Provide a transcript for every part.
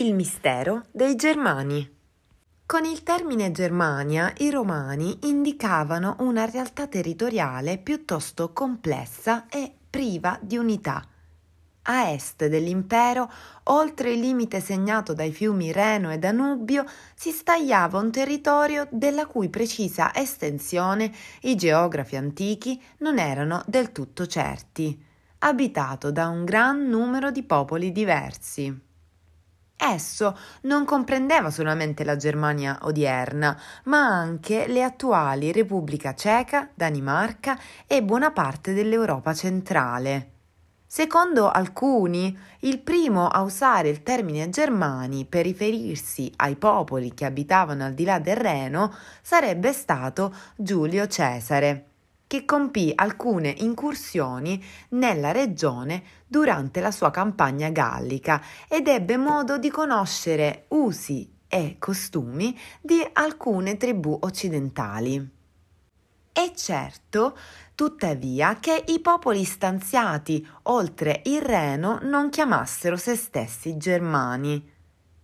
Il mistero dei Germani. Con il termine Germania i romani indicavano una realtà territoriale piuttosto complessa e priva di unità. A est dell'impero, oltre il limite segnato dai fiumi Reno e Danubio, si stagliava un territorio della cui precisa estensione i geografi antichi non erano del tutto certi, abitato da un gran numero di popoli diversi. Esso non comprendeva solamente la Germania odierna, ma anche le attuali Repubblica Ceca, Danimarca e buona parte dell'Europa centrale. Secondo alcuni, il primo a usare il termine germani per riferirsi ai popoli che abitavano al di là del Reno sarebbe stato Giulio Cesare che compì alcune incursioni nella regione durante la sua campagna gallica ed ebbe modo di conoscere usi e costumi di alcune tribù occidentali. È certo, tuttavia, che i popoli stanziati oltre il Reno non chiamassero se stessi germani.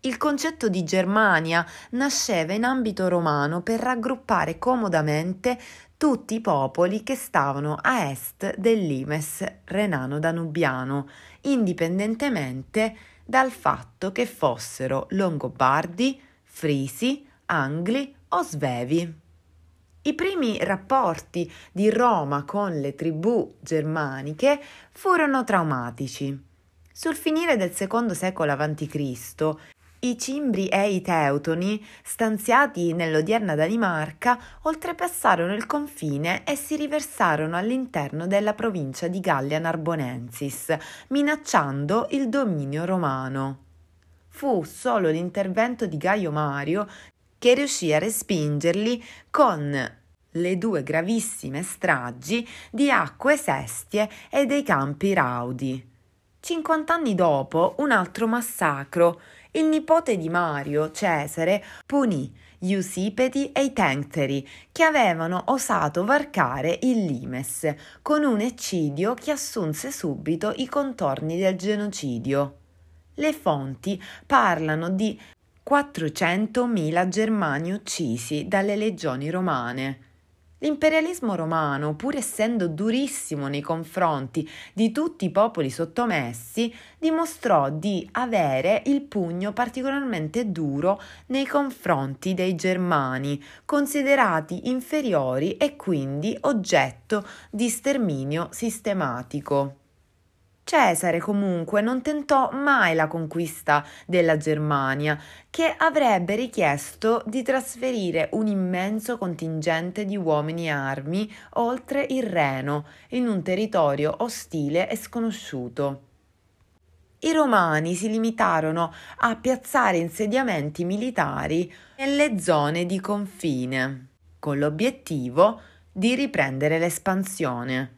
Il concetto di Germania nasceva in ambito romano per raggruppare comodamente tutti i popoli che stavano a est del limes renano-danubiano, indipendentemente dal fatto che fossero longobardi, frisi, angli o svevi. I primi rapporti di Roma con le tribù germaniche furono traumatici. Sul finire del secondo secolo a.C., i Cimbri e i Teutoni, stanziati nell'odierna Danimarca, oltrepassarono il confine e si riversarono all'interno della provincia di Gallia Narbonensis, minacciando il dominio romano. Fu solo l'intervento di Gaio Mario che riuscì a respingerli con le due gravissime stragi di Acque Sestie e dei Campi Raudi. Cinquant'anni dopo, un altro massacro il nipote di Mario, Cesare, punì gli Usipeti e i Tencteri che avevano osato varcare il Limes con un eccidio che assunse subito i contorni del genocidio. Le fonti parlano di 400.000 germani uccisi dalle legioni romane. L'imperialismo romano, pur essendo durissimo nei confronti di tutti i popoli sottomessi, dimostrò di avere il pugno particolarmente duro nei confronti dei germani, considerati inferiori e quindi oggetto di sterminio sistematico. Cesare comunque non tentò mai la conquista della Germania, che avrebbe richiesto di trasferire un immenso contingente di uomini e armi oltre il Reno, in un territorio ostile e sconosciuto. I romani si limitarono a piazzare insediamenti militari nelle zone di confine, con l'obiettivo di riprendere l'espansione.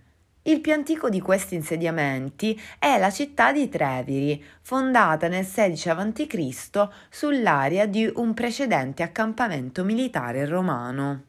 Il più antico di questi insediamenti è la città di Treviri, fondata nel 16 a.C. sull'area di un precedente accampamento militare romano.